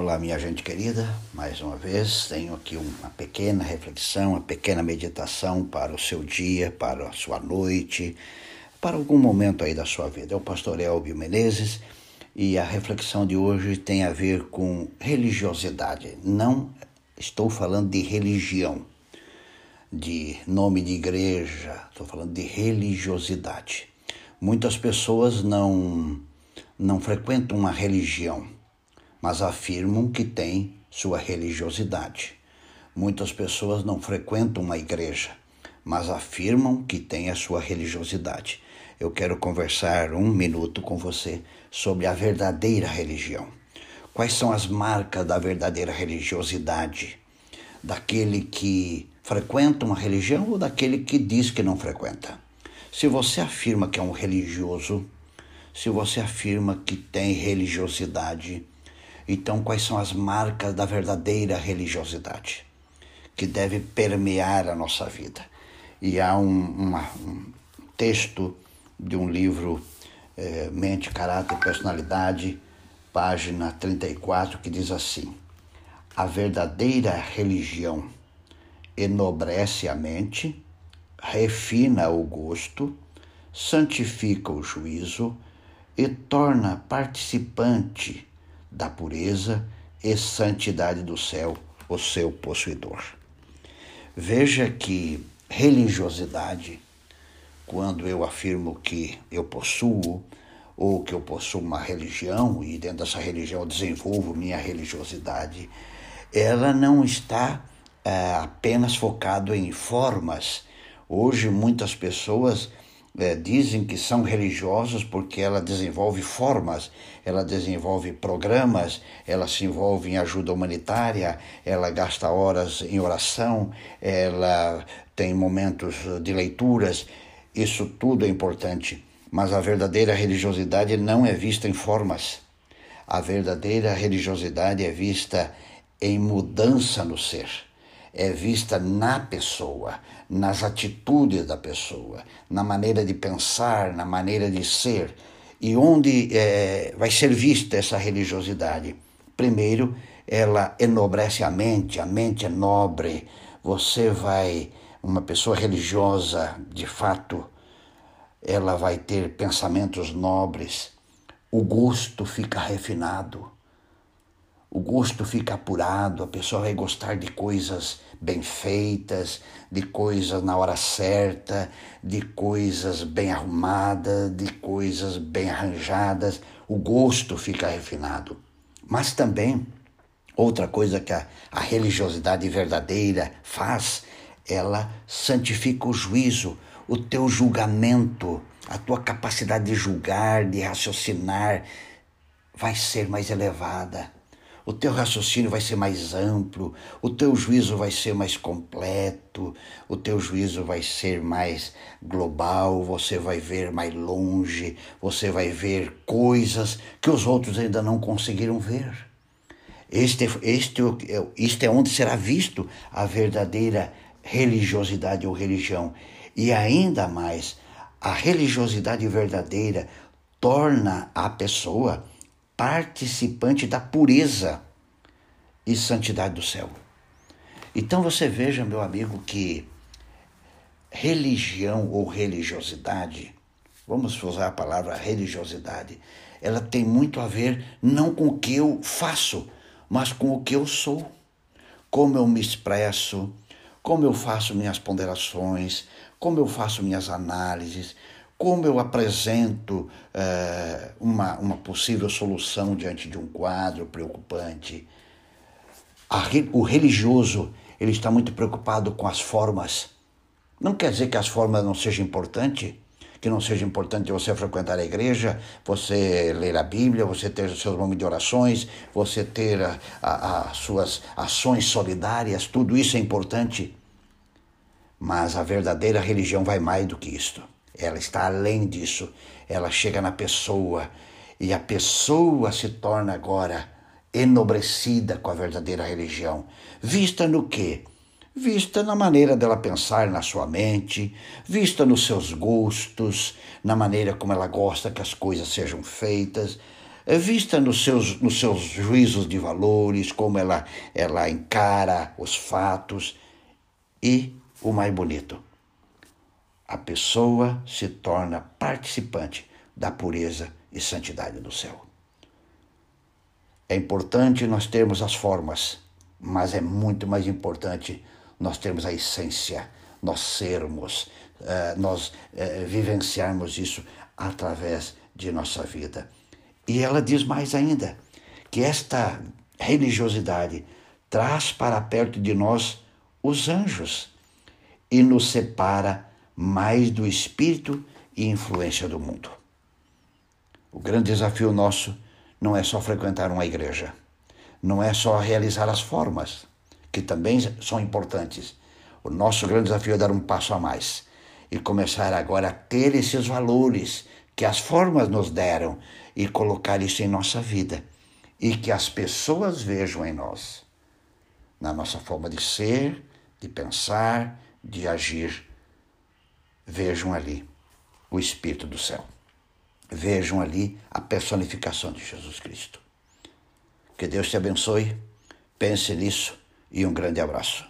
Olá, minha gente querida, mais uma vez tenho aqui uma pequena reflexão, uma pequena meditação para o seu dia, para a sua noite, para algum momento aí da sua vida. É o pastor Elbio Menezes e a reflexão de hoje tem a ver com religiosidade. Não estou falando de religião, de nome de igreja, estou falando de religiosidade. Muitas pessoas não, não frequentam uma religião mas afirmam que têm sua religiosidade. Muitas pessoas não frequentam uma igreja, mas afirmam que têm a sua religiosidade. Eu quero conversar um minuto com você sobre a verdadeira religião. Quais são as marcas da verdadeira religiosidade? Daquele que frequenta uma religião ou daquele que diz que não frequenta? Se você afirma que é um religioso, se você afirma que tem religiosidade, então, quais são as marcas da verdadeira religiosidade que deve permear a nossa vida? E há um, uma, um texto de um livro, é, Mente, Caráter e Personalidade, página 34, que diz assim: A verdadeira religião enobrece a mente, refina o gosto, santifica o juízo e torna participante da pureza e santidade do céu, o seu possuidor. Veja que religiosidade, quando eu afirmo que eu possuo, ou que eu possuo uma religião e dentro dessa religião eu desenvolvo minha religiosidade, ela não está é, apenas focado em formas. Hoje muitas pessoas é, dizem que são religiosos porque ela desenvolve formas, ela desenvolve programas, ela se envolve em ajuda humanitária, ela gasta horas em oração, ela tem momentos de leituras. Isso tudo é importante, mas a verdadeira religiosidade não é vista em formas. A verdadeira religiosidade é vista em mudança no ser é vista na pessoa, nas atitudes da pessoa, na maneira de pensar, na maneira de ser. E onde é, vai ser vista essa religiosidade? Primeiro, ela enobrece a mente, a mente é nobre. Você vai, uma pessoa religiosa, de fato, ela vai ter pensamentos nobres, o gosto fica refinado o gosto fica apurado, a pessoa vai gostar de coisas bem feitas, de coisas na hora certa, de coisas bem arrumadas, de coisas bem arranjadas. O gosto fica refinado. Mas também, outra coisa que a, a religiosidade verdadeira faz, ela santifica o juízo, o teu julgamento, a tua capacidade de julgar, de raciocinar, vai ser mais elevada o teu raciocínio vai ser mais amplo, o teu juízo vai ser mais completo, o teu juízo vai ser mais global, você vai ver mais longe, você vai ver coisas que os outros ainda não conseguiram ver. Este, este, este é onde será visto a verdadeira religiosidade ou religião. E ainda mais, a religiosidade verdadeira torna a pessoa participante da pureza e santidade do céu. Então você veja, meu amigo, que religião ou religiosidade, vamos usar a palavra religiosidade, ela tem muito a ver não com o que eu faço, mas com o que eu sou, como eu me expresso, como eu faço minhas ponderações, como eu faço minhas análises, como eu apresento uh, uma, uma possível solução diante de um quadro preocupante. A, o religioso ele está muito preocupado com as formas. Não quer dizer que as formas não sejam importantes, que não seja importante você frequentar a igreja, você ler a Bíblia, você ter os seus momentos de orações, você ter as suas ações solidárias, tudo isso é importante. Mas a verdadeira religião vai mais do que isto. Ela está além disso. Ela chega na pessoa e a pessoa se torna agora enobrecida com a verdadeira religião. Vista no quê? Vista na maneira dela pensar na sua mente, vista nos seus gostos, na maneira como ela gosta que as coisas sejam feitas, vista nos seus, nos seus juízos de valores, como ela, ela encara os fatos e o mais bonito, a pessoa se torna participante da pureza e santidade do céu. É importante nós termos as formas, mas é muito mais importante nós termos a essência, nós sermos, uh, nós uh, vivenciarmos isso através de nossa vida. E ela diz mais ainda que esta religiosidade traz para perto de nós os anjos e nos separa mais do espírito e influência do mundo. O grande desafio nosso não é só frequentar uma igreja, não é só realizar as formas, que também são importantes. O nosso grande desafio é dar um passo a mais e começar agora a ter esses valores que as formas nos deram e colocar isso em nossa vida e que as pessoas vejam em nós, na nossa forma de ser, de pensar, de agir, vejam ali o Espírito do céu. Vejam ali a personificação de Jesus Cristo. Que Deus te abençoe, pense nisso e um grande abraço.